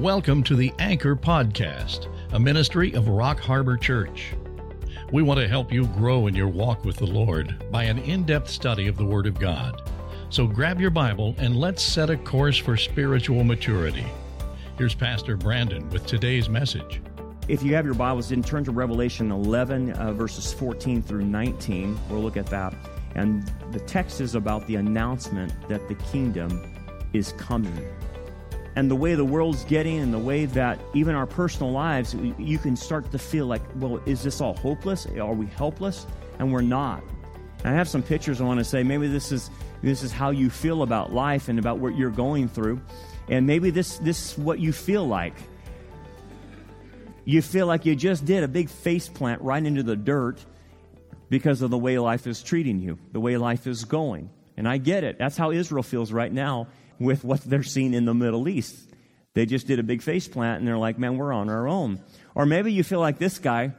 Welcome to the Anchor Podcast, a ministry of Rock Harbor Church. We want to help you grow in your walk with the Lord by an in depth study of the Word of God. So grab your Bible and let's set a course for spiritual maturity. Here's Pastor Brandon with today's message. If you have your Bibles, then turn to Revelation 11, uh, verses 14 through 19. We'll look at that. And the text is about the announcement that the kingdom is coming and the way the world's getting and the way that even our personal lives, you can start to feel like, well, is this all hopeless? Are we helpless? And we're not. And I have some pictures I want to say. Maybe this is this is how you feel about life and about what you're going through, and maybe this this is what you feel like. You feel like you just did a big face plant right into the dirt because of the way life is treating you, the way life is going. And I get it. That's how Israel feels right now with what they're seeing in the Middle East. They just did a big face plant and they're like, man, we're on our own. Or maybe you feel like this guy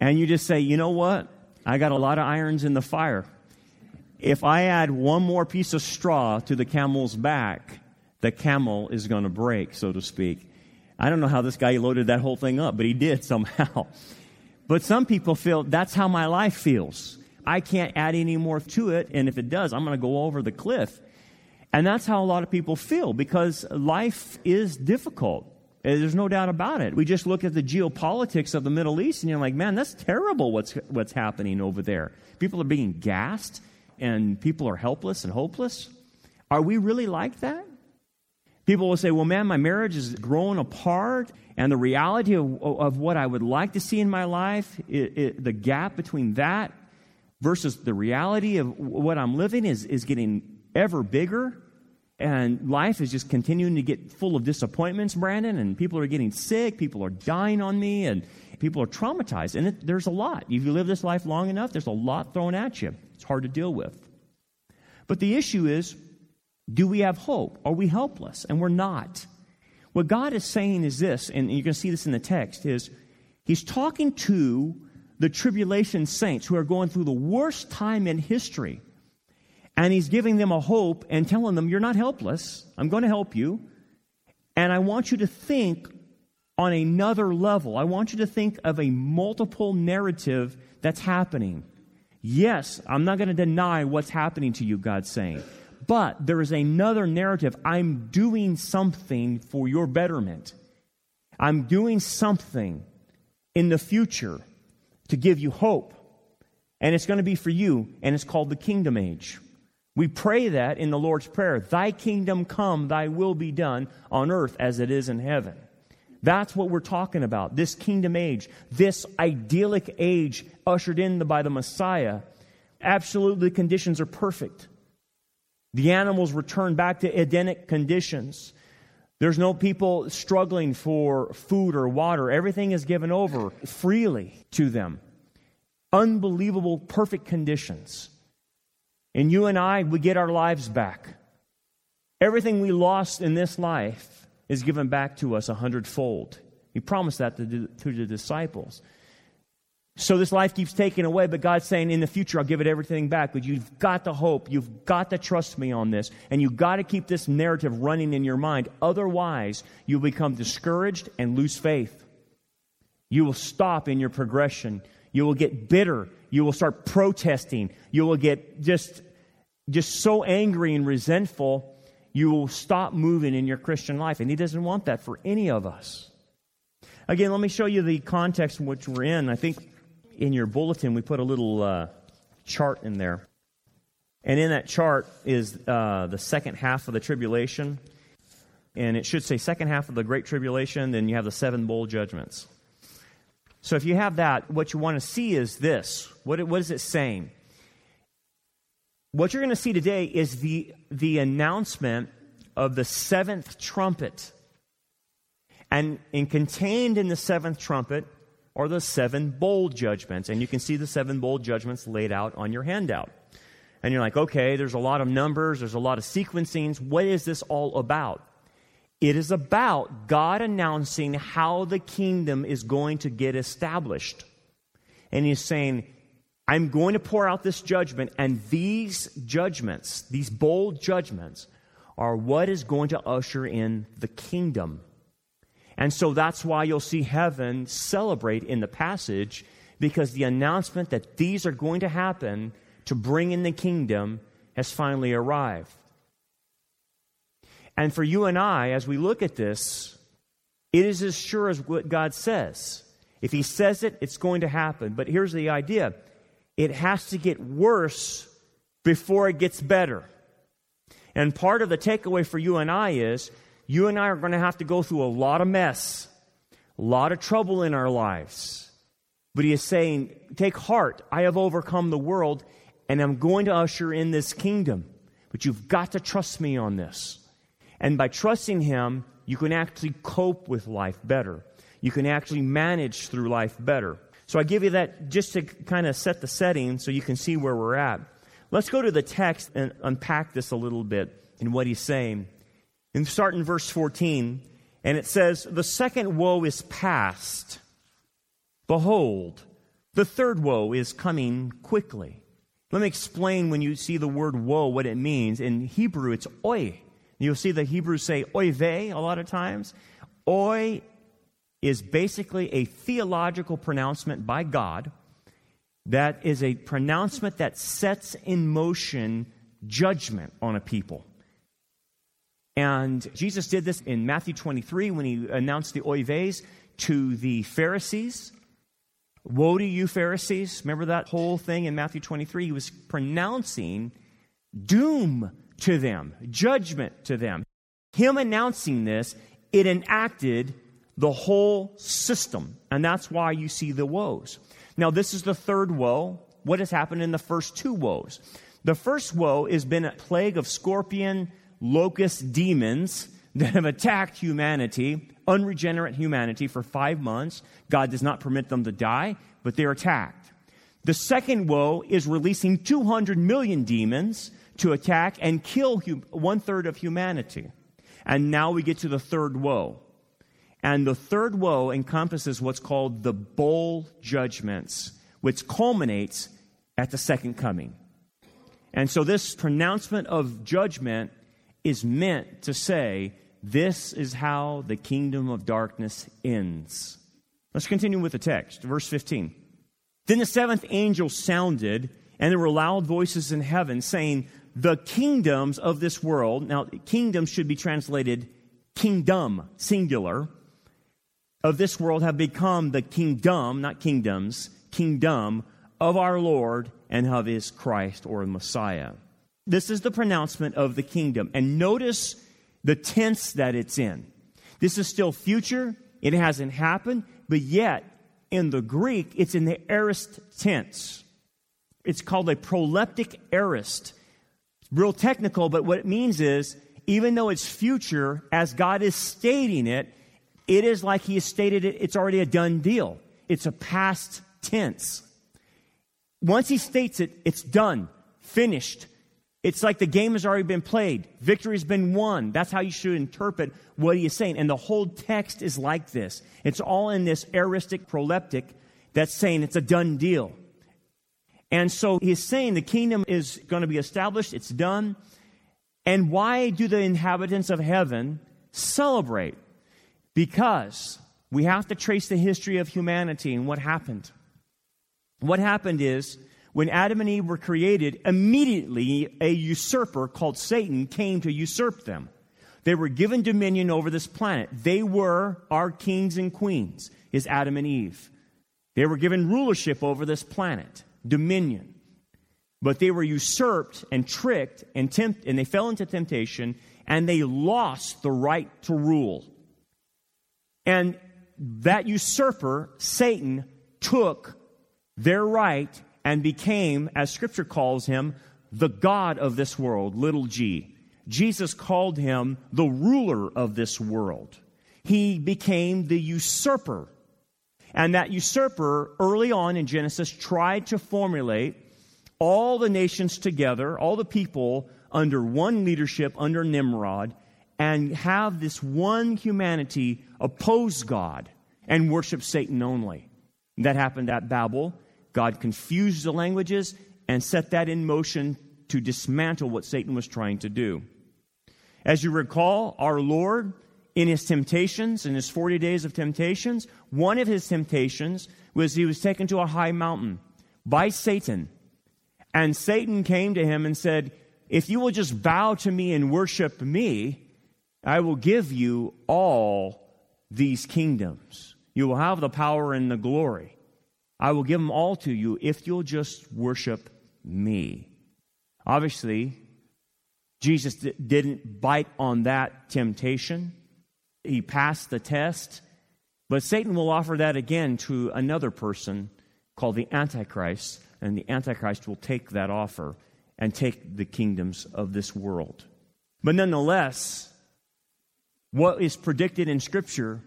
and you just say, you know what? I got a lot of irons in the fire. If I add one more piece of straw to the camel's back, the camel is going to break, so to speak. I don't know how this guy loaded that whole thing up, but he did somehow. But some people feel that's how my life feels. I can't add any more to it, and if it does, I'm going to go over the cliff. And that's how a lot of people feel because life is difficult. Uh, there's no doubt about it. We just look at the geopolitics of the Middle East and you're like, man, that's terrible what's, what's happening over there. People are being gassed and people are helpless and hopeless. Are we really like that? People will say, well, man, my marriage is growing apart, and the reality of, of what I would like to see in my life, it, it, the gap between that versus the reality of what I'm living is, is getting ever bigger and life is just continuing to get full of disappointments, Brandon, and people are getting sick, people are dying on me, and people are traumatized. And it, there's a lot. If you live this life long enough, there's a lot thrown at you. It's hard to deal with. But the issue is do we have hope? Are we helpless? And we're not. What God is saying is this, and you can see this in the text, is He's talking to the tribulation saints who are going through the worst time in history. And he's giving them a hope and telling them, You're not helpless. I'm going to help you. And I want you to think on another level. I want you to think of a multiple narrative that's happening. Yes, I'm not going to deny what's happening to you, God's saying. But there is another narrative. I'm doing something for your betterment. I'm doing something in the future to give you hope. And it's going to be for you, and it's called the kingdom age. We pray that in the Lord's Prayer Thy kingdom come, thy will be done on earth as it is in heaven. That's what we're talking about. This kingdom age, this idyllic age ushered in by the Messiah. Absolutely, the conditions are perfect. The animals return back to Edenic conditions. There's no people struggling for food or water. Everything is given over freely to them. Unbelievable, perfect conditions. And you and I, we get our lives back. Everything we lost in this life is given back to us a hundredfold. He promised that to, to the disciples. So this life keeps taken away, but God's saying, in the future, I'll give it everything back. But you've got to hope. You've got to trust me on this. And you've got to keep this narrative running in your mind. Otherwise, you'll become discouraged and lose faith. You will stop in your progression. You will get bitter. You will start protesting. You will get just just so angry and resentful, you will stop moving in your Christian life. And He doesn't want that for any of us. Again, let me show you the context in which we're in. I think in your bulletin we put a little uh, chart in there. And in that chart is uh, the second half of the tribulation. And it should say second half of the Great Tribulation, then you have the seven bowl judgments. So if you have that, what you want to see is this. What, what is it saying? What you're going to see today is the, the announcement of the seventh trumpet. And, and contained in the seventh trumpet are the seven bowl judgments. And you can see the seven bowl judgments laid out on your handout. And you're like, okay, there's a lot of numbers, there's a lot of sequencings. What is this all about? It is about God announcing how the kingdom is going to get established. And He's saying, I'm going to pour out this judgment, and these judgments, these bowl judgments, are what is going to usher in the kingdom. And so that's why you'll see heaven celebrate in the passage because the announcement that these are going to happen to bring in the kingdom has finally arrived. And for you and I, as we look at this, it is as sure as what God says. If He says it, it's going to happen. But here's the idea it has to get worse before it gets better. And part of the takeaway for you and I is you and I are going to have to go through a lot of mess, a lot of trouble in our lives. But he is saying, Take heart, I have overcome the world, and I'm going to usher in this kingdom. But you've got to trust me on this. And by trusting him, you can actually cope with life better. You can actually manage through life better. So I give you that just to kind of set the setting so you can see where we're at. Let's go to the text and unpack this a little bit in what he's saying. And start in verse 14, and it says, The second woe is past. Behold, the third woe is coming quickly. Let me explain when you see the word woe what it means. In Hebrew, it's oi. You'll see the Hebrews say oy vey a lot of times. Oi is basically a theological pronouncement by God that is a pronouncement that sets in motion judgment on a people. And Jesus did this in Matthew 23 when he announced the oy veys to the Pharisees. Woe to you, Pharisees. Remember that whole thing in Matthew 23? He was pronouncing doom to them, judgment to them. Him announcing this, it enacted the whole system. And that's why you see the woes. Now, this is the third woe. What has happened in the first two woes? The first woe has been a plague of scorpion, locust demons that have attacked humanity, unregenerate humanity, for five months. God does not permit them to die, but they're attacked. The second woe is releasing 200 million demons to attack and kill one third of humanity. And now we get to the third woe. And the third woe encompasses what's called the bowl judgments, which culminates at the second coming. And so this pronouncement of judgment is meant to say, this is how the kingdom of darkness ends. Let's continue with the text, verse 15. Then the seventh angel sounded, and there were loud voices in heaven saying, the kingdoms of this world, now, kingdom should be translated kingdom, singular, of this world have become the kingdom, not kingdoms, kingdom of our Lord and of his Christ or Messiah. This is the pronouncement of the kingdom. And notice the tense that it's in. This is still future, it hasn't happened, but yet in the Greek, it's in the aorist tense. It's called a proleptic aorist real technical, but what it means is even though it's future, as God is stating it, it is like He has stated it, it's already a done deal. It's a past tense. Once He states it, it's done, finished. It's like the game has already been played. Victory's been won. That's how you should interpret what he is saying. And the whole text is like this. It's all in this aoristic proleptic that's saying it's a done deal. And so he's saying the kingdom is going to be established, it's done. And why do the inhabitants of heaven celebrate? Because we have to trace the history of humanity and what happened. What happened is when Adam and Eve were created, immediately a usurper called Satan came to usurp them. They were given dominion over this planet. They were our kings and queens, is Adam and Eve. They were given rulership over this planet dominion. But they were usurped and tricked and tempt, and they fell into temptation and they lost the right to rule. And that usurper, Satan, took their right and became, as scripture calls him, the God of this world, little g. Jesus called him the ruler of this world. He became the usurper and that usurper, early on in Genesis, tried to formulate all the nations together, all the people under one leadership, under Nimrod, and have this one humanity oppose God and worship Satan only. That happened at Babel. God confused the languages and set that in motion to dismantle what Satan was trying to do. As you recall, our Lord in his temptations, in his 40 days of temptations, one of his temptations was he was taken to a high mountain by Satan. And Satan came to him and said, If you will just bow to me and worship me, I will give you all these kingdoms. You will have the power and the glory. I will give them all to you if you'll just worship me. Obviously, Jesus didn't bite on that temptation. He passed the test. But Satan will offer that again to another person called the Antichrist, and the Antichrist will take that offer and take the kingdoms of this world. But nonetheless, what is predicted in Scripture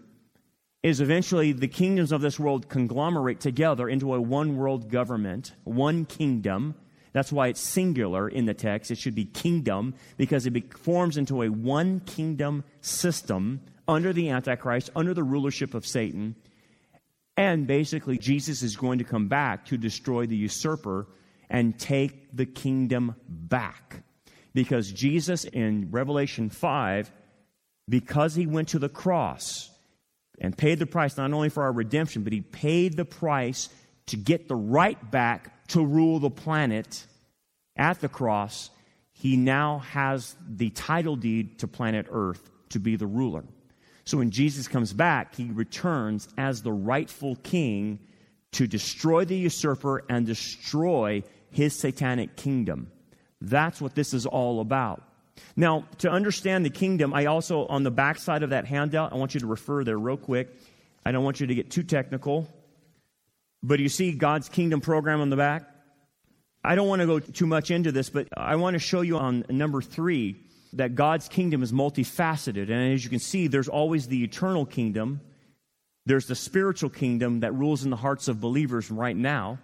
is eventually the kingdoms of this world conglomerate together into a one world government, one kingdom. That's why it's singular in the text. It should be kingdom because it forms into a one kingdom system under the Antichrist, under the rulership of Satan. And basically, Jesus is going to come back to destroy the usurper and take the kingdom back. Because Jesus in Revelation 5, because he went to the cross and paid the price not only for our redemption, but he paid the price to get the right back to rule the planet at the cross, he now has the title deed to planet Earth to be the ruler. So when Jesus comes back, he returns as the rightful king to destroy the usurper and destroy his satanic kingdom. That's what this is all about. Now, to understand the kingdom, I also, on the back side of that handout, I want you to refer there real quick. I don't want you to get too technical. But you see God's kingdom program on the back? I don't want to go too much into this, but I want to show you on number three that God's kingdom is multifaceted. And as you can see, there's always the eternal kingdom, there's the spiritual kingdom that rules in the hearts of believers right now.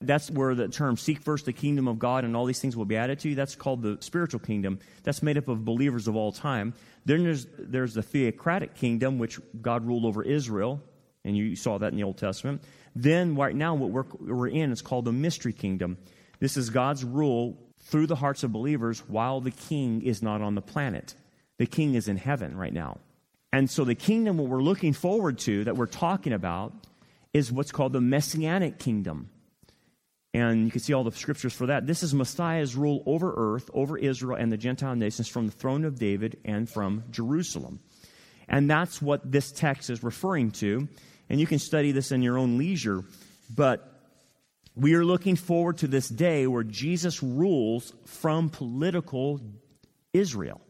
That's where the term seek first the kingdom of God and all these things will be added to you. That's called the spiritual kingdom. That's made up of believers of all time. Then there's, there's the theocratic kingdom, which God ruled over Israel, and you saw that in the Old Testament. Then, right now, what we're, we're in is called the mystery kingdom. This is God's rule through the hearts of believers while the king is not on the planet. The king is in heaven right now. And so the kingdom, what we're looking forward to, that we're talking about, is what's called the messianic kingdom. And you can see all the scriptures for that. This is Messiah's rule over earth, over Israel and the Gentile nations from the throne of David and from Jerusalem. And that's what this text is referring to. And you can study this in your own leisure. But we are looking forward to this day where Jesus rules from political Israel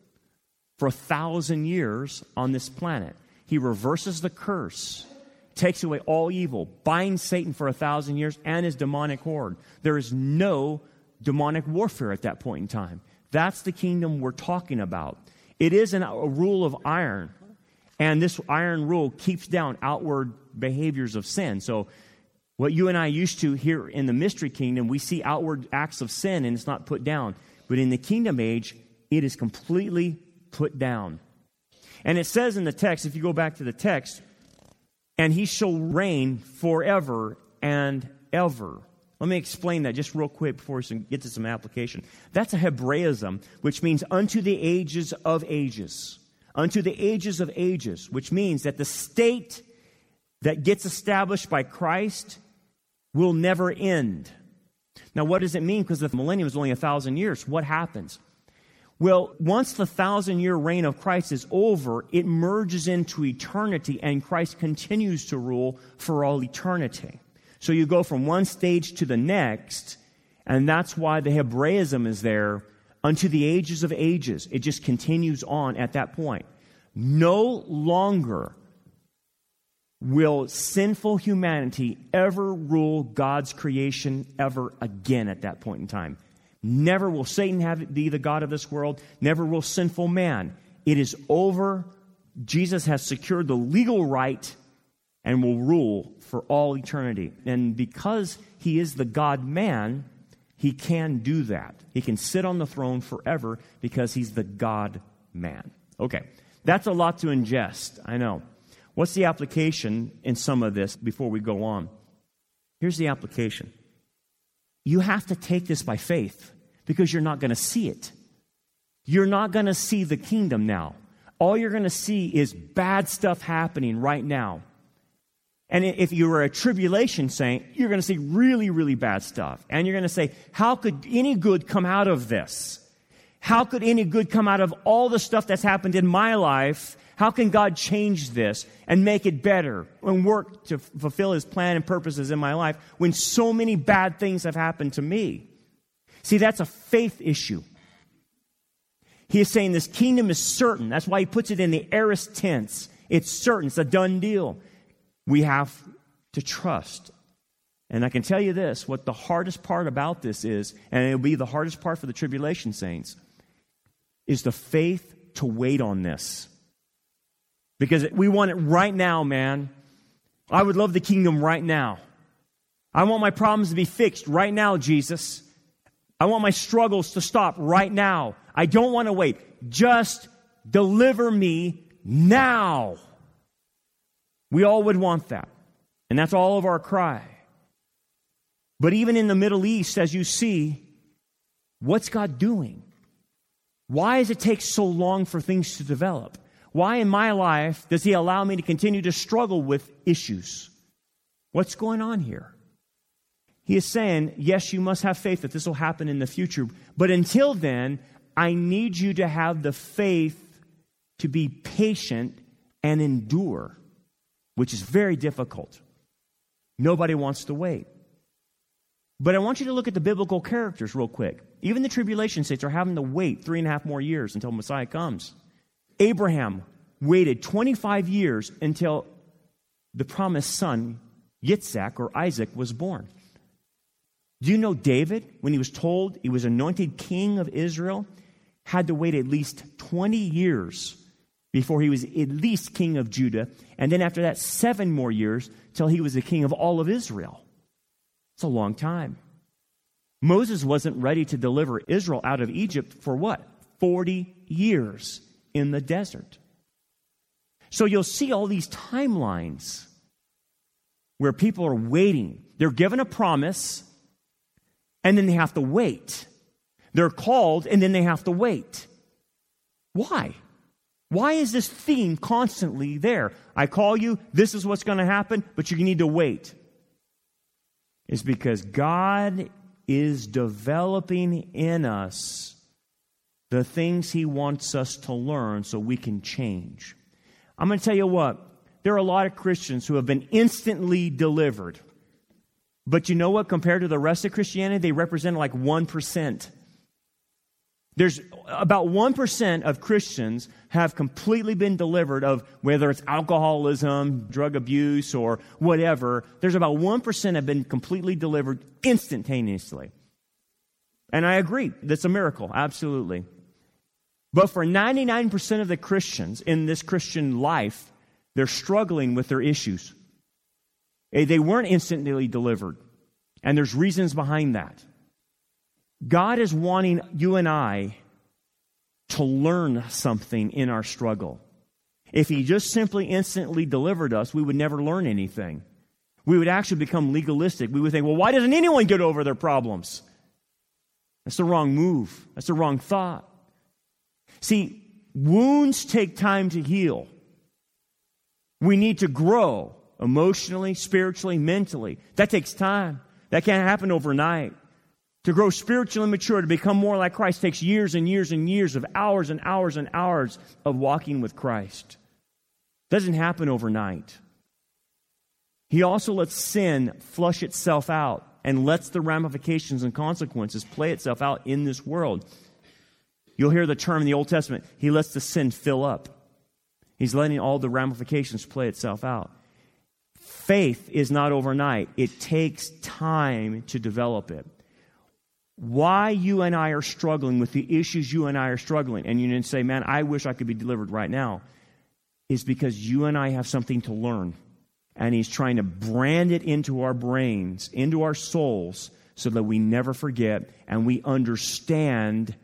for a thousand years on this planet. He reverses the curse, takes away all evil, binds Satan for a thousand years and his demonic horde. There is no demonic warfare at that point in time. That's the kingdom we're talking about. It is an, a rule of iron, and this iron rule keeps down outward behaviors of sin. So what you and I used to here in the mystery kingdom, we see outward acts of sin and it's not put down. But in the kingdom age, it is completely put down. And it says in the text, if you go back to the text, and he shall reign forever and ever. Let me explain that just real quick before we get to some application. That's a Hebraism, which means unto the ages of ages. Unto the ages of ages, which means that the state that gets established by Christ will never end. Now, what does it mean? Because the millennium is only a thousand years. What happens? Well, once the thousand year reign of Christ is over, it merges into eternity and Christ continues to rule for all eternity. So you go from one stage to the next, and that's why the Hebraism is there unto the ages of ages. It just continues on at that point. No longer will sinful humanity ever rule God's creation ever again at that point in time. Never will Satan have be the God of this world. Never will sinful man. It is over. Jesus has secured the legal right and will rule for all eternity. And because he is the God man, he can do that. He can sit on the throne forever because he's the God man. Okay, that's a lot to ingest, I know. What's the application in some of this before we go on? Here's the application you have to take this by faith because you're not going to see it. You're not going to see the kingdom now all you're going to see is bad stuff happening right now. And if you were a tribulation saint, you're going to see really, really bad stuff. And you're going to say, how could any good come out of this? How could any good come out of all the stuff that's happened in my life? How can God change this and make it better and work to fulfill his plan and purposes in my life when so many bad things have happened to me? See, that's a faith issue. He is saying this kingdom is certain. That's why he puts it in the aorist tense. It's certain. It's a done deal. We have to trust. And I can tell you this what the hardest part about this is, and it'll be the hardest part for the tribulation saints, is the faith to wait on this. Because we want it right now, man. I would love the kingdom right now. I want my problems to be fixed right now, Jesus. I want my struggles to stop right now. I don't want to wait. Just deliver me now. We all would want that. And that's all of our cry. But even in the Middle East, as you see, what's God doing? Why does it take so long for things to develop? Why in my life does He allow me to continue to struggle with issues? What's going on here? He is saying, yes, you must have faith that this will happen in the future. But until then, I need you to have the faith to be patient and endure which is very difficult. Nobody wants to wait. But I want you to look at the biblical characters real quick. Even the tribulation saints are having to wait three and a half more years until Messiah comes. Abraham waited 25 years until the promised son, Yitzhak or Isaac, was born. Do you know David, when he was told he was anointed king of Israel, had to wait at least 20 years before he was at least king of Judah, and then after that, seven more years till he was the king of all of Israel. It's a long time. Moses wasn't ready to deliver Israel out of Egypt for what? 40 years in the desert. So you'll see all these timelines where people are waiting. They're given a promise, and then they have to wait. They're called, and then they have to wait. Why? Why is this theme constantly there? I call you, this is what's going to happen, but you need to wait. It's because God is developing in us the things He wants us to learn so we can change. I'm going to tell you what, there are a lot of Christians who have been instantly delivered. But you know what? Compared to the rest of Christianity, they represent like 1%. There's about 1% of Christians have completely been delivered of whether it's alcoholism, drug abuse, or whatever. There's about 1% have been completely delivered instantaneously. And I agree, that's a miracle, absolutely. But for 99% of the Christians in this Christian life, they're struggling with their issues. Eh, they weren't instantly delivered. And there's reasons behind that. God is wanting you and I to learn something in our struggle. If He just simply instantly delivered us, we would never learn anything. We would actually become legalistic. We would think, well, why doesn't anyone get over their problems? That's the wrong move. That's the wrong thought. See, wounds take time to heal. We need to grow emotionally, spiritually, mentally. That takes time. That can't happen overnight. To grow spiritually mature, to become more like Christ, takes years and years and years of hours and hours and hours of walking with Christ. Doesn't happen overnight. He also lets sin flush itself out and lets the ramifications and consequences play itself out in this world. You'll hear the term in the Old Testament, he lets the sin fill up. He's letting all the ramifications play itself out. Faith is not overnight, it takes time to develop it why you and I are struggling with the issues you and I are struggling, and you didn't say, Man, I wish I could be delivered right now, is because you and I have something to learn. And He's trying to brand it into our brains, into our souls, so that we never forget and we understand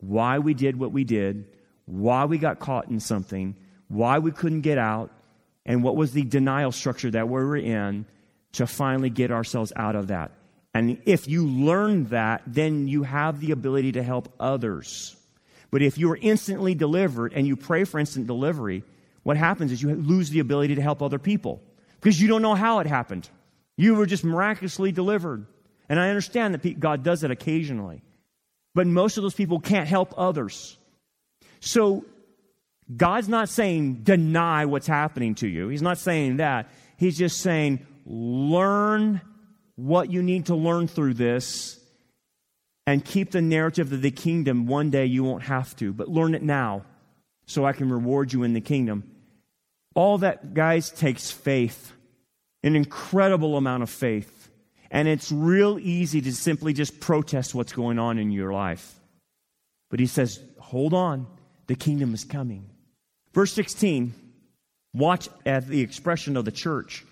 why we did what we did, why we got caught in something, why we couldn't get out, and what was the denial structure that we were in to finally get ourselves out of that. And if you learn that, then you have the ability to help others. But if you are instantly delivered and you pray for instant delivery, what happens is you lose the ability to help other people because you don't know how it happened. You were just miraculously delivered. And I understand that God does it occasionally. But most of those people can't help others. So God's not saying deny what's happening to you. He's not saying that. He's just saying learn what you need to learn through this and keep the narrative of the kingdom. One day you won't have to, but learn it now so I can reward you in the kingdom. All that, guys, takes faith, an incredible amount of faith. And it's real easy to simply just protest what's going on in your life. But he says, hold on, the kingdom is coming. Verse 16, watch at the expression of the church.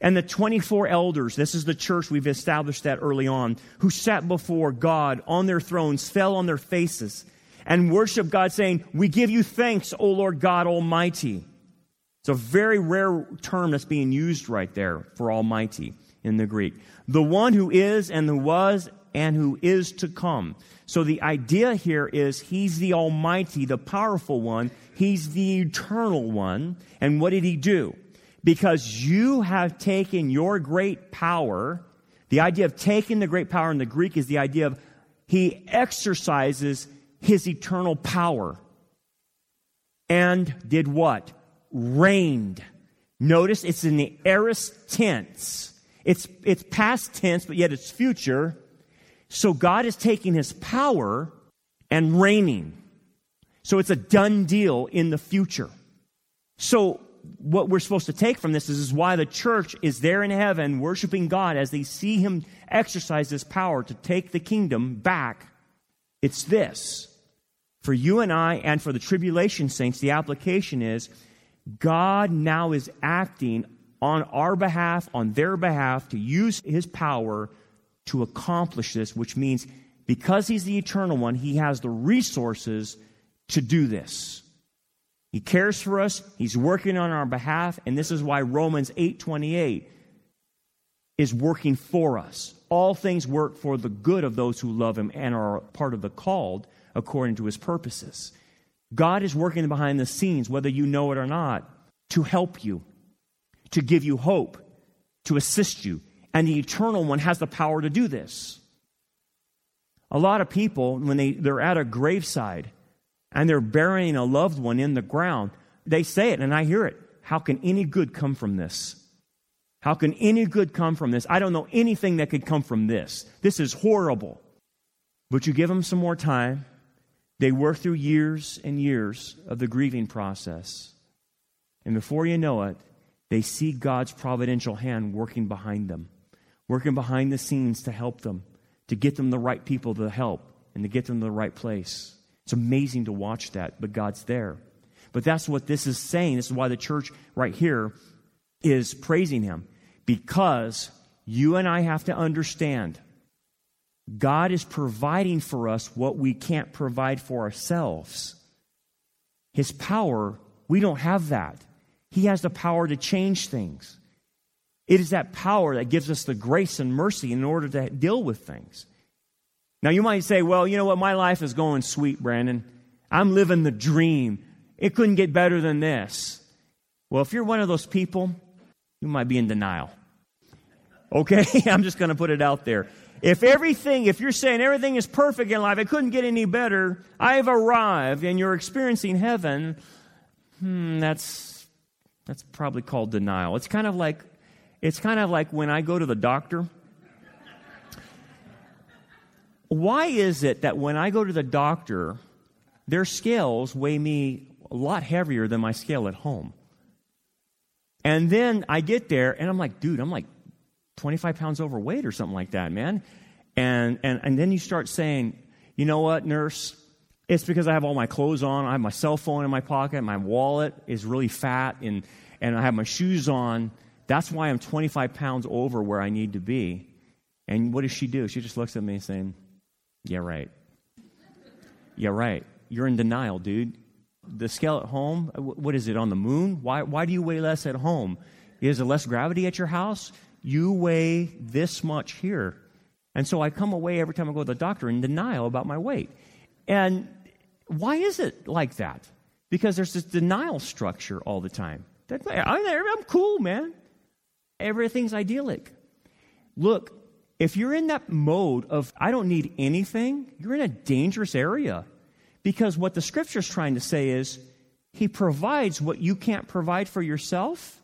And the 24 elders, this is the church, we've established that early on, who sat before God on their thrones, fell on their faces and worshiped God, saying, We give you thanks, O Lord God Almighty. It's a very rare term that's being used right there for Almighty in the Greek. The one who is and who was and who is to come. So the idea here is he's the Almighty, the powerful one. He's the eternal one. And what did he do? because you have taken your great power. The idea of taking the great power in the Greek is the idea of he exercises his eternal power. And did what? Reigned. Notice it's in the aorist tense. It's, it's past tense, but yet it's future. So God is taking his power and reigning. So it's a done deal in the future. So what we're supposed to take from this is, is why the church is there in heaven worshiping God as they see Him exercise this power to take the kingdom back. It's this. For you and I, and for the tribulation saints, the application is God now is acting on our behalf, on their behalf, to use His power to accomplish this, which means because He's the eternal one, He has the resources to do this. He cares for us, he's working on our behalf, and this is why Romans 8:28 is working for us. All things work for the good of those who love him and are part of the called according to his purposes. God is working behind the scenes whether you know it or not to help you, to give you hope, to assist you, and the eternal one has the power to do this. A lot of people when they they're at a graveside and they're burying a loved one in the ground, they say it, and I hear it. How can any good come from this? How can any good come from this? I don't know anything that could come from this. This is horrible. But you give them some more time. They work through years and years of the grieving process. And before you know it, they see God's providential hand working behind them, working behind the scenes to help them, to get them the right people to help, and to get them to the right place. It's amazing to watch that, but God's there. But that's what this is saying. This is why the church right here is praising him. Because you and I have to understand God is providing for us what we can't provide for ourselves. His power, we don't have that. He has the power to change things. It is that power that gives us the grace and mercy in order to deal with things. Now, you might say, well, you know what? My life is going sweet, Brandon. I'm living the dream. It couldn't get better than this. Well, if you're one of those people, you might be in denial. Okay? I'm just going to put it out there. If everything, if you're saying everything is perfect in life, it couldn't get any better, I've arrived and you're experiencing heaven, hmm, that's, that's probably called denial. It's kind of like, it's kind of like when I go to the doctor why is it that when I go to the doctor, their scales weigh me a lot heavier than my scale at home? And then I get there and I'm like, dude, I'm like 25 pounds overweight or something like that, man. And, and, and then you start saying, you know what, nurse? It's because I have all my clothes on. I have my cell phone in my pocket. My wallet is really fat and, and I have my shoes on. That's why I'm 25 pounds over where I need to be. And what does she do? She just looks at me saying, yeah, right. Yeah, right. You're in denial, dude. The scale at home, what is it, on the moon? Why, why do you weigh less at home? Is there less gravity at your house? You weigh this much here. And so I come away every time I go to the doctor in denial about my weight. And Why is it like that? Because there's this denial structure all the time. I'm, I'm cool, man. Everything's idyllic. Look, if you're in that mode of, I don't need anything, you're in a dangerous area. Because what the scripture's trying to say is, He provides what you can't provide for yourself.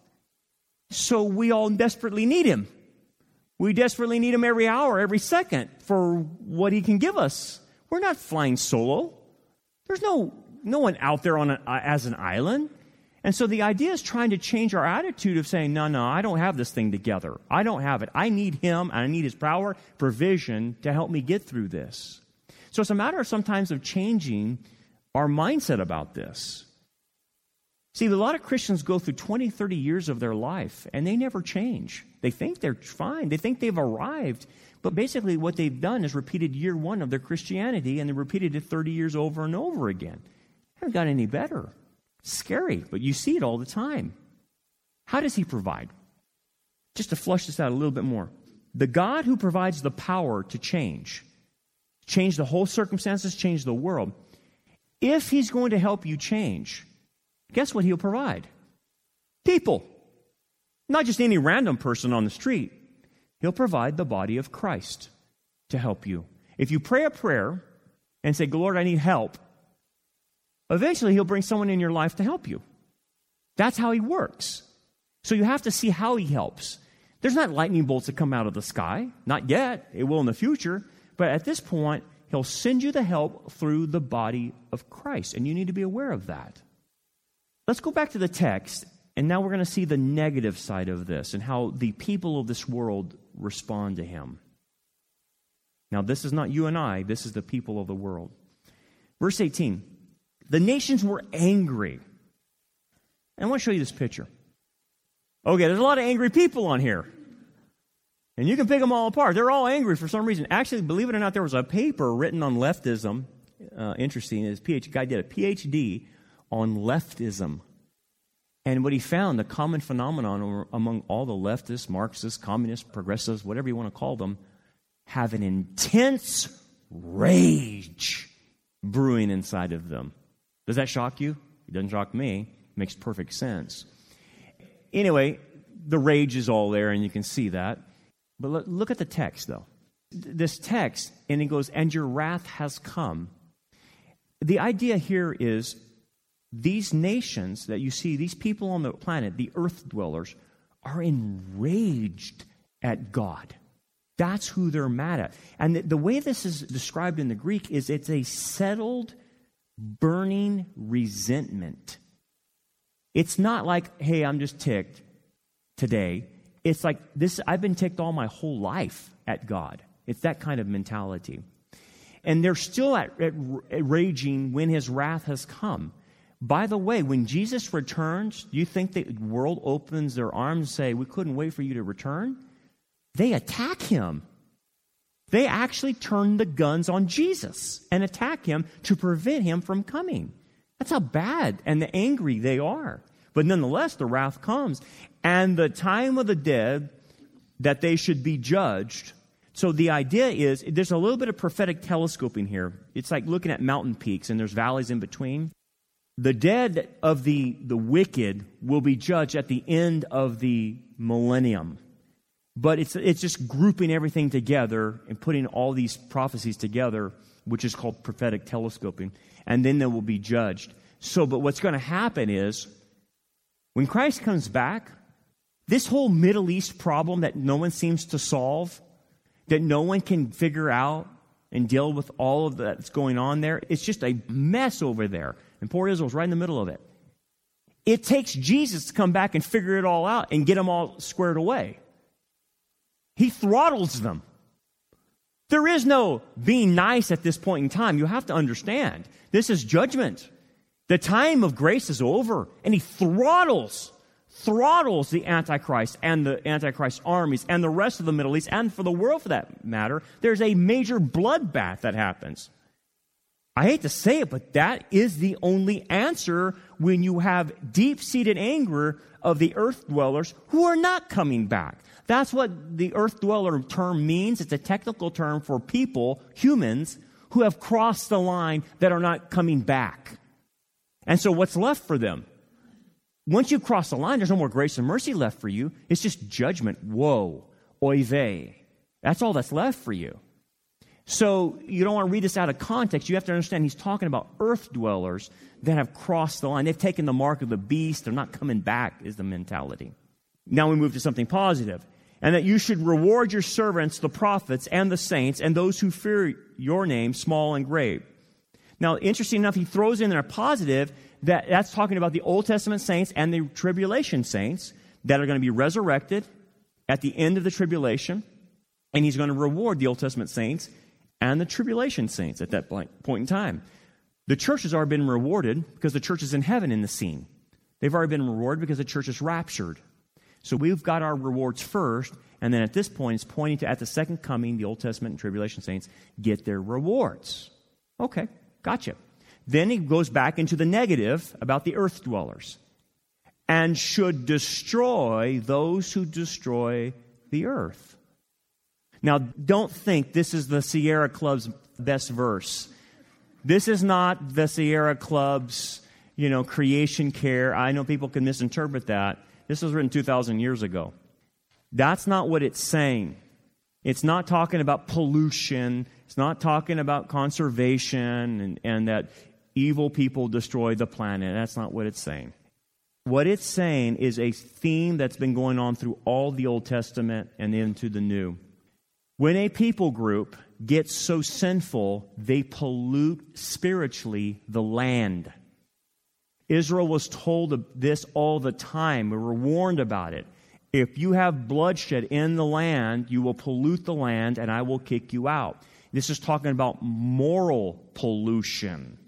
So we all desperately need Him. We desperately need Him every hour, every second for what He can give us. We're not flying solo. There's no, no one out there on a, uh, as an island. And so the idea is trying to change our attitude of saying, no, no, I don't have this thing together. I don't have it. I need Him and I need His power, provision to help me get through this. So it's a matter of sometimes of changing our mindset about this. See, a lot of Christians go through 20, 30 years of their life and they never change. They think they're fine, they think they've arrived. But basically, what they've done is repeated year one of their Christianity and they repeated it 30 years over and over again. Haven't got any better. Scary, but you see it all the time. How does He provide? Just to flush this out a little bit more. The God who provides the power to change, change the whole circumstances, change the world, if He's going to help you change, guess what He'll provide? People. Not just any random person on the street. He'll provide the body of Christ to help you. If you pray a prayer and say, Lord, I need help, eventually He'll bring someone in your life to help you. That's how He works. So you have to see how He helps. There's not lightning bolts that come out of the sky. Not yet. It will in the future. But at this point, He'll send you the help through the body of Christ. And you need to be aware of that. Let's go back to the text. And now we're going to see the negative side of this and how the people of this world respond to Him. Now, this is not you and I, this is the people of the world. Verse 18 the nations were angry. And I want to show you this picture. Okay, there's a lot of angry people on here. And you can pick them all apart. They're all angry for some reason. Actually, believe it or not, there was a paper written on leftism. Uh, interesting. His PhD guy did a PhD on leftism. And what he found, the common phenomenon among all the leftists, Marxists, communists, progressives, whatever you want to call them, have an intense rage brewing inside of them. Does that shock you? It doesn't shock me. It makes perfect sense. Anyway, the rage is all there, and you can see that. But look at the text, though. This text, and it goes, and your wrath has come. The idea here is these nations that you see, these people on the planet, the earth dwellers, are enraged at God. That's who they're mad at. And the, the way this is described in the Greek is it's a settled burning resentment. It's not like, hey, I'm just ticked today. It's like this, I've been ticked all my whole life at God. It's that kind of mentality. And they're still at, at, at raging when his wrath has come. By the way, when Jesus returns, do you think the world opens their arms and say, We couldn't wait for you to return? They attack him. They actually turn the guns on Jesus and attack him to prevent him from coming. That's how bad and angry they are. But nonetheless, the wrath comes. And the time of the dead that they should be judged. So the idea is there's a little bit of prophetic telescoping here. It's like looking at mountain peaks and there's valleys in between. The dead of the, the wicked will be judged at the end of the millennium but it's, it's just grouping everything together and putting all these prophecies together, which is called prophetic telescoping, and then they will be judged. So, but what's going to happen is when Christ comes back, this whole Middle East problem that no one seems to solve, that no one can figure out and deal with all of that's going on there, it's just a mess over there. And poor Israel's right in the middle of it. It takes Jesus to come back and figure it all out and get them all squared away. He throttles them. There is no being nice at this point in time. You have to understand. This is judgment. The time of grace is over, and he throttles, throttles the Antichrist and the Antichrist armies and the rest of the Middle East, and for the world for that matter. There's a major bloodbath that happens. I hate to say it, but that is the only answer when you have deep seated anger of the earth dwellers who are not coming back. That's what the earth dweller term means. It's a technical term for people, humans, who have crossed the line that are not coming back. And so what's left for them? Once you cross the line, there's no more grace and mercy left for you. It's just judgment. Whoa, Oy vey. That's all that's left for you. So you don't want to read this out of context. You have to understand he's talking about earth dwellers that have crossed the line. They've taken the mark of the beast. They're not coming back, is the mentality. Now we move to something positive. And that you should reward your servants, the prophets and the saints, and those who fear your name, small and great. Now, interesting enough, he throws in there a positive that that's talking about the Old Testament saints and the tribulation saints that are going to be resurrected at the end of the tribulation. And he's going to reward the Old Testament saints and the tribulation saints at that point in time. The church has already been rewarded because the church is in heaven in the scene. They've already been rewarded because the church is raptured. So we've got our rewards first, and then at this point, it's pointing to at the second coming, the Old Testament and tribulation saints get their rewards. Okay, gotcha. Then he goes back into the negative about the earth dwellers and should destroy those who destroy the earth. Now, don't think this is the Sierra Club's best verse. This is not the Sierra Club's, you know, creation care. I know people can misinterpret that. This was written 2,000 years ago. That's not what it's saying. It's not talking about pollution. It's not talking about conservation and, and that evil people destroy the planet. That's not what it's saying. What it's saying is a theme that's been going on through all the Old Testament and into the New. When a people group gets so sinful, they pollute spiritually the land. Israel was told this all the time. We were warned about it. If you have bloodshed in the land, you will pollute the land and I will kick you out. This is talking about moral pollution.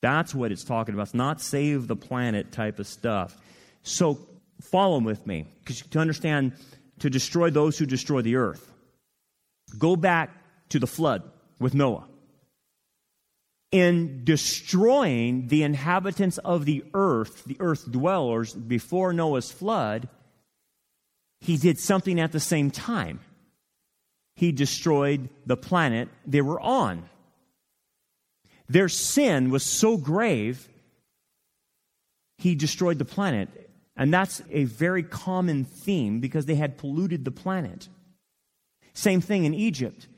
That's what it's talking about. It's not save the planet type of stuff. So follow with me because to understand to destroy those who destroy the earth. Go back to the flood with Noah. In destroying the inhabitants of the earth, the earth dwellers, before Noah's flood, he did something at the same time. He destroyed the planet they were on. Their sin was so grave, he destroyed the planet. And that's a very common theme because they had polluted the planet. Same thing in Egypt.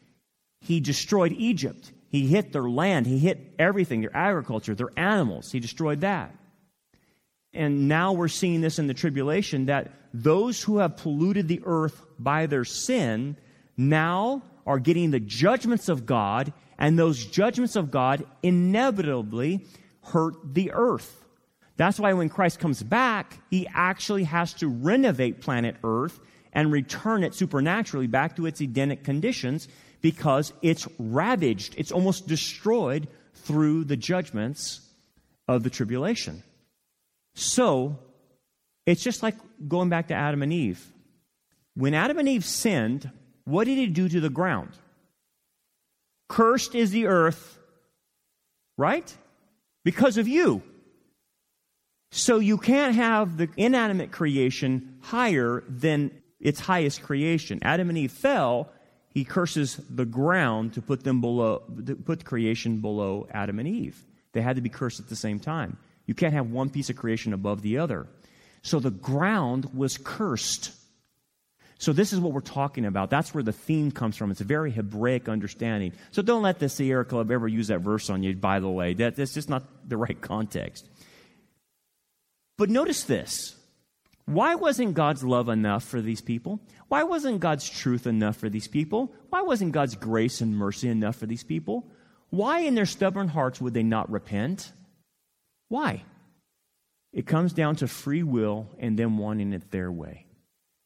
He destroyed Egypt. He hit their land. He hit everything their agriculture, their animals. He destroyed that. And now we're seeing this in the tribulation that those who have polluted the earth by their sin now are getting the judgments of God, and those judgments of God inevitably hurt the earth. That's why when Christ comes back, he actually has to renovate planet Earth and return it supernaturally back to its Edenic conditions because it's ravaged, it's almost destroyed through the judgments of the tribulation. So, it's just like going back to Adam and Eve. When Adam and Eve sinned, what did he do to the ground? Cursed is the earth, right? Because of you. So you can't have the inanimate creation higher than its highest creation. Adam and Eve fell. He curses the ground to put them below, to put creation below Adam and Eve. They had to be cursed at the same time. You can't have one piece of creation above the other. So the ground was cursed. So this is what we're talking about. That's where the theme comes from. It's a very Hebraic understanding. So don't let the Sierra Club ever use that verse on you, by the way. That, that's just not the right context. But notice this. Why wasn't God's love enough for these people? Why wasn't God's truth enough for these people? Why wasn't God's grace and mercy enough for these people? Why in their stubborn hearts would they not repent? Why? It comes down to free will and them wanting it their way.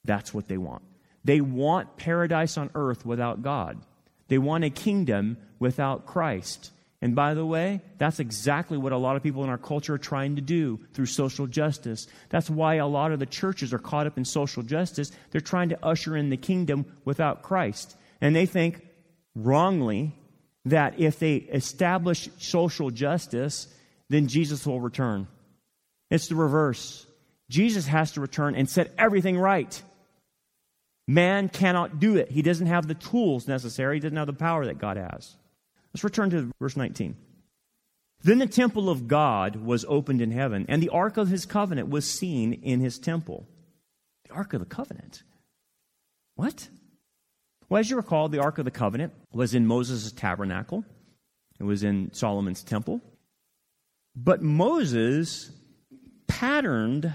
That's what they want. They want paradise on earth without God. They want a kingdom without Christ. And by the way, that's exactly what a lot of people in our culture are trying to do through social justice. That's why a lot of the churches are caught up in social justice. They're trying to usher in the kingdom without Christ. And they think wrongly that if they establish social justice, then Jesus will return. It's the reverse. Jesus has to return and set everything right. Man cannot do it. He doesn't have the tools necessary, he doesn't have the power that God has. Let's return to verse 19. Then the temple of God was opened in heaven, and the ark of his covenant was seen in his temple. The ark of the covenant? What? Well, as you recall, the ark of the covenant was in Moses' tabernacle, it was in Solomon's temple. But Moses patterned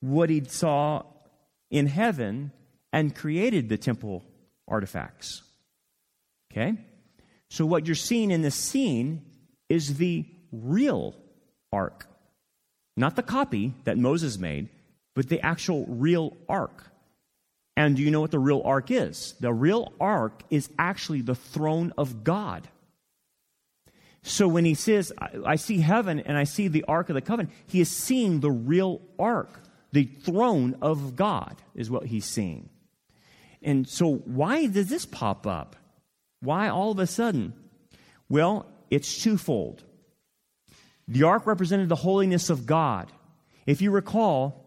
what he saw in heaven and created the temple artifacts. Okay? So, what you're seeing in this scene is the real ark. Not the copy that Moses made, but the actual real ark. And do you know what the real ark is? The real ark is actually the throne of God. So when he says, I, see heaven and I see the ark of the covenant, he is seeing the real ark. The throne of God is what he's seeing. And so, why does this pop up? Why all of a sudden? Well, it's twofold. The ark represented the holiness of God. If you recall,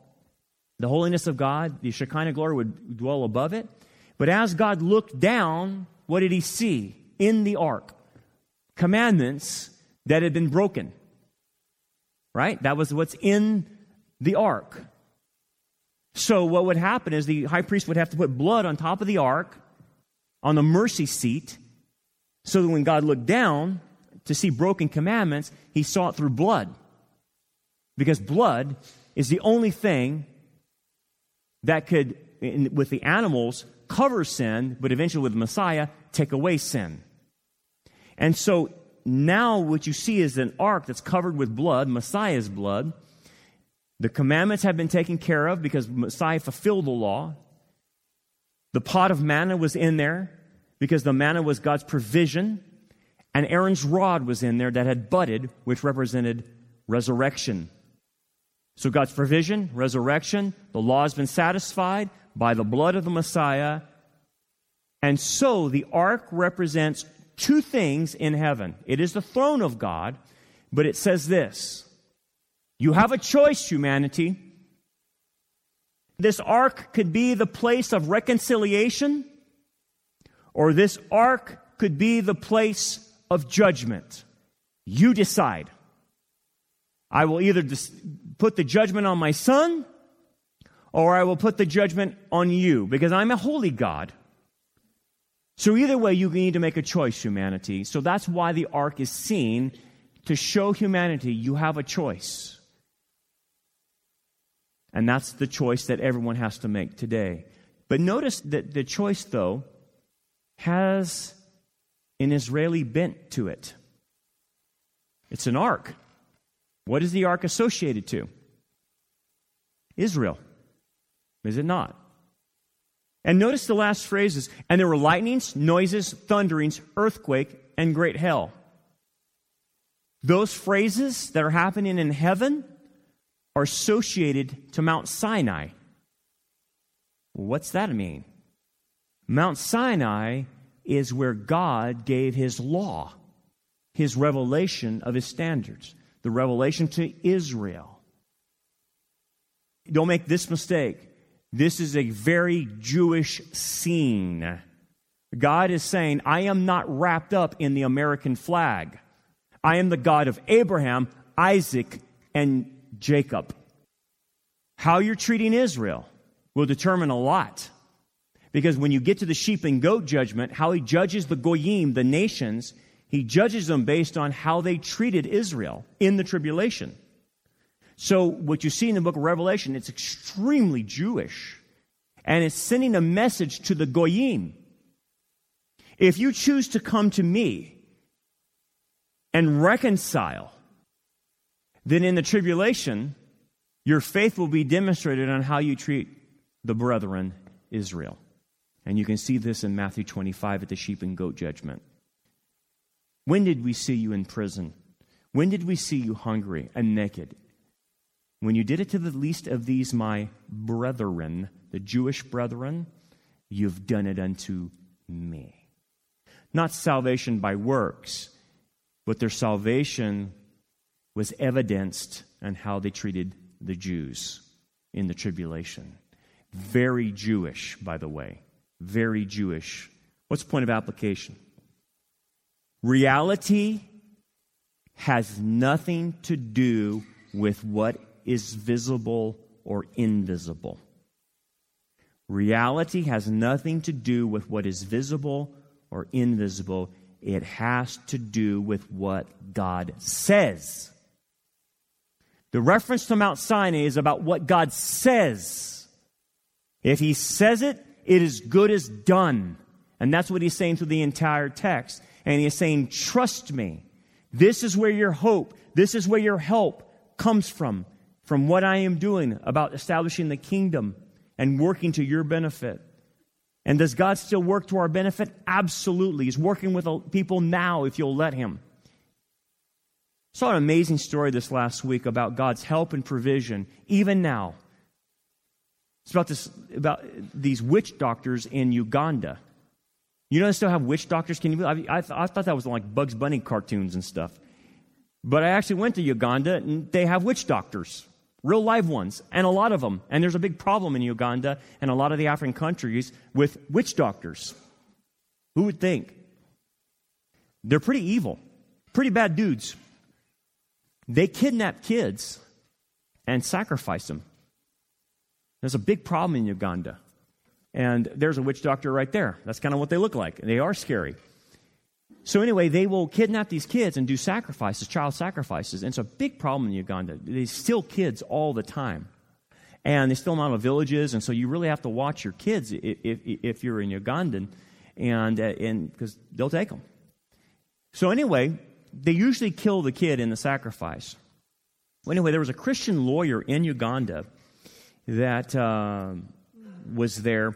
the holiness of God, the Shekinah glory would dwell above it. But as God looked down, what did he see in the ark? Commandments that had been broken. Right? That was what's in the ark. So, what would happen is the high priest would have to put blood on top of the ark, on the mercy seat, so that when God looked down, to see broken commandments, he saw it through blood. Because blood is the only thing that could, in, with the animals, cover sin, but eventually with Messiah, take away sin. And so now what you see is an ark that's covered with blood, Messiah's blood. The commandments have been taken care of because Messiah fulfilled the law. The pot of manna was in there because the manna was God's provision. And Aaron's rod was in there that had budded, which represented resurrection. So God's provision, resurrection, the law has been satisfied by the blood of the Messiah. And so the ark represents two things in heaven. It is the throne of God, but it says this You have a choice, humanity. This ark could be the place of reconciliation, or this ark could be the place of judgment. You decide. I will either dis- put the judgment on my son or I will put the judgment on you because I'm a holy God. So, either way, you need to make a choice, humanity. So, that's why the ark is seen to show humanity you have a choice. And that's the choice that everyone has to make today. But notice that the choice, though, has an Israeli bent to it. It's an ark. What is the ark associated to? Israel. Is it not? And notice the last phrases. And there were lightnings, noises, thunderings, earthquake, and great hell. Those phrases that are happening in heaven are associated to Mount Sinai. What's that mean? Mount Sinai is where God gave his law, his revelation of his standards, the revelation to Israel. Don't make this mistake. This is a very Jewish scene. God is saying, I am not wrapped up in the American flag. I am the God of Abraham, Isaac, and Jacob. How you're treating Israel will determine a lot. Because when you get to the sheep and goat judgment, how he judges the goyim, the nations, he judges them based on how they treated Israel in the tribulation. So what you see in the book of Revelation, it's extremely Jewish. And it's sending a message to the goyim. If you choose to come to me and reconcile, then in the tribulation, your faith will be demonstrated on how you treat the brethren Israel. And you can see this in Matthew 25 at the sheep and goat judgment. When did we see you in prison? When did we see you hungry and naked? When you did it to the least of these, my brethren, the Jewish brethren, you've done it unto me. Not salvation by works, but their salvation was evidenced in how they treated the Jews in the tribulation. Very Jewish, by the way very Jewish. What's the point of application? Reality has nothing to do with what is visible or invisible. Reality has nothing to do with what is visible or invisible. It has to do with what God says. The reference to Mount Sinai is about what God says. If He says it, it is good as done. And that's what He's saying through the entire text. And He is saying, Trust me. This is where your hope, this is where your help comes from, from what I am doing about establishing the kingdom and working to your benefit. And does God still work to our benefit? Absolutely. He's working with people now if you'll let Him saw an amazing story this last week about God's help and provision, even now. It's about this about these witch doctors in Uganda. You know they still have witch doctors? Can you? I, I, I thought that was like Bugs Bunny cartoons and stuff. But I actually went to Uganda and they have witch doctors, real live ones, and a lot of them. And there's a big problem in Uganda and a lot of the African countries with witch doctors. Who would think? They're pretty evil, pretty bad dudes. They kidnap kids and sacrifice them. There's a big problem in Uganda. And there's a witch doctor right there. That's kind of what they look like. They are scary. So, anyway, they will kidnap these kids and do sacrifices, child sacrifices. And it's a big problem in Uganda. They steal kids all the time. And they steal them out of villages. And so you really have to watch your kids if, if, if you're in Ugandan, and because uh, they'll take them. So, anyway, they usually kill the kid in the sacrifice. Well, anyway, there was a Christian lawyer in Uganda that uh, was there,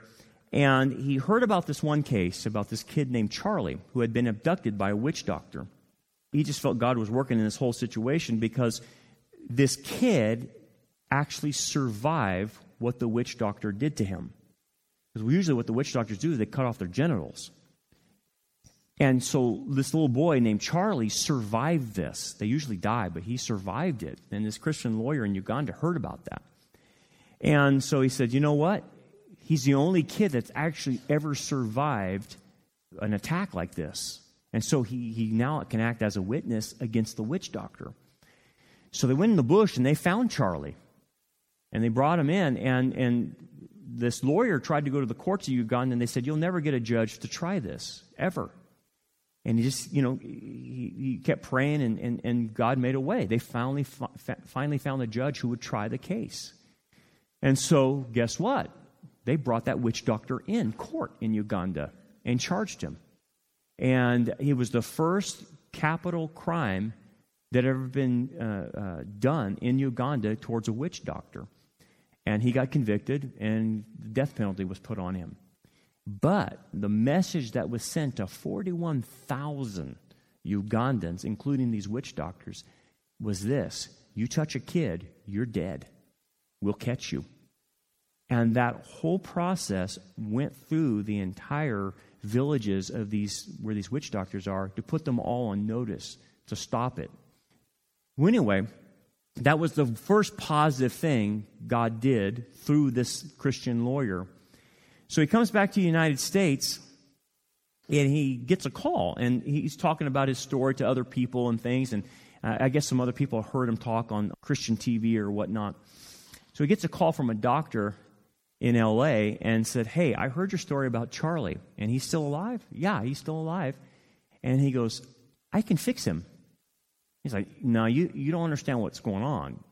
and he heard about this one case about this kid named Charlie who had been abducted by a witch doctor. He just felt God was working in this whole situation because this kid actually survived what the witch doctor did to him. Because usually, what the witch doctors do is they cut off their genitals. And so this little boy named Charlie survived this. They usually die, but he survived it. And this Christian lawyer in Uganda heard about that. And so he said, you know what? He's the only kid that's actually ever survived an attack like this. And so he, he now can act as a witness against the witch doctor. So they went in the bush and they found Charlie. And they brought him in. And, and this lawyer tried to go to the courts of Uganda and they said, You'll never get a judge to try this, ever. And he just, you know, he, he kept praying, and, and, and God made a way. They finally, finally found a judge who would try the case. And so, guess what? They brought that witch doctor in court in Uganda and charged him. And he was the first capital crime that had ever been uh, uh, done in Uganda towards a witch doctor. And he got convicted, and the death penalty was put on him. But the message that was sent to 41,000 Ugandans, including these witch doctors, was this You touch a kid, you're dead. We'll catch you. And that whole process went through the entire villages of these where these witch doctors are to put them all on notice to stop it. Well, anyway, that was the first positive thing God did through this Christian lawyer so he comes back to the United States and he gets a call and he's talking about his story to other people and things. And uh, I guess some other people heard him talk on Christian TV or whatnot. So he gets a call from a doctor in LA and said, Hey, I heard your story about Charlie. And he's still alive? Yeah, he's still alive. And he goes, I can fix him. He's like, No, you, you don't understand what's going on.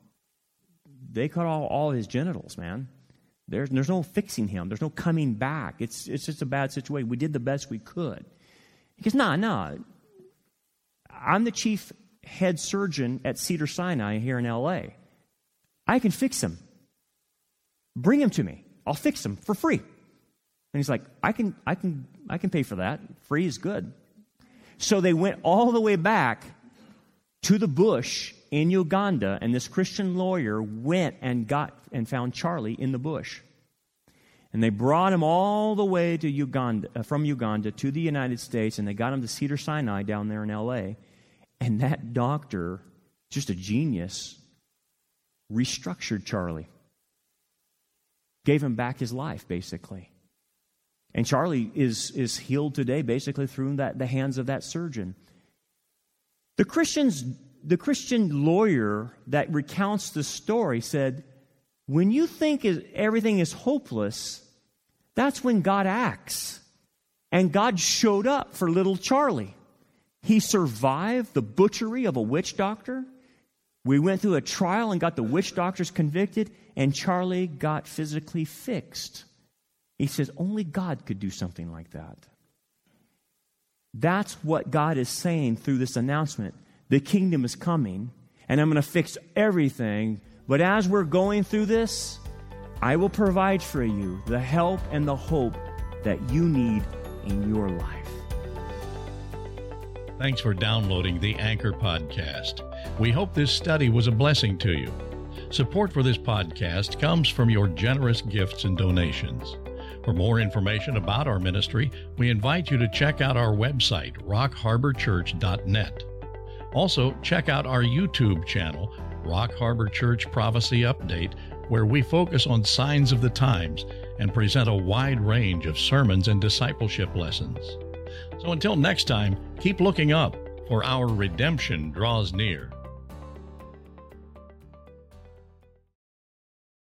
They cut all, all his genitals, man. There's, there's no fixing him. There's no coming back. It's, it's just a bad situation. We did the best we could. He goes, nah, nah. I'm the chief head surgeon at Cedar Sinai here in LA. I can fix him. Bring him to me. I'll fix him for free. And he's like, I can, I can, I can pay for that. Free is good. So they went all the way back to the bush in Uganda, and this Christian lawyer went and got and found Charlie in the bush. And they brought him all the way to Uganda, uh, from Uganda to the United States, and they got him to Cedar Sinai down there in LA. And that doctor, just a genius, restructured Charlie, gave him back his life, basically. And Charlie is, is healed today, basically through that, the hands of that surgeon. The Christians, the Christian lawyer that recounts the story said, when you think everything is hopeless, that's when God acts. And God showed up for little Charlie. He survived the butchery of a witch doctor. We went through a trial and got the witch doctors convicted, and Charlie got physically fixed. He says, Only God could do something like that. That's what God is saying through this announcement. The kingdom is coming, and I'm going to fix everything. But as we're going through this, I will provide for you the help and the hope that you need in your life. Thanks for downloading the Anchor Podcast. We hope this study was a blessing to you. Support for this podcast comes from your generous gifts and donations. For more information about our ministry, we invite you to check out our website, rockharborchurch.net. Also, check out our YouTube channel, Rock Harbor Church Prophecy Update, where we focus on signs of the times and present a wide range of sermons and discipleship lessons. So until next time, keep looking up, for our redemption draws near.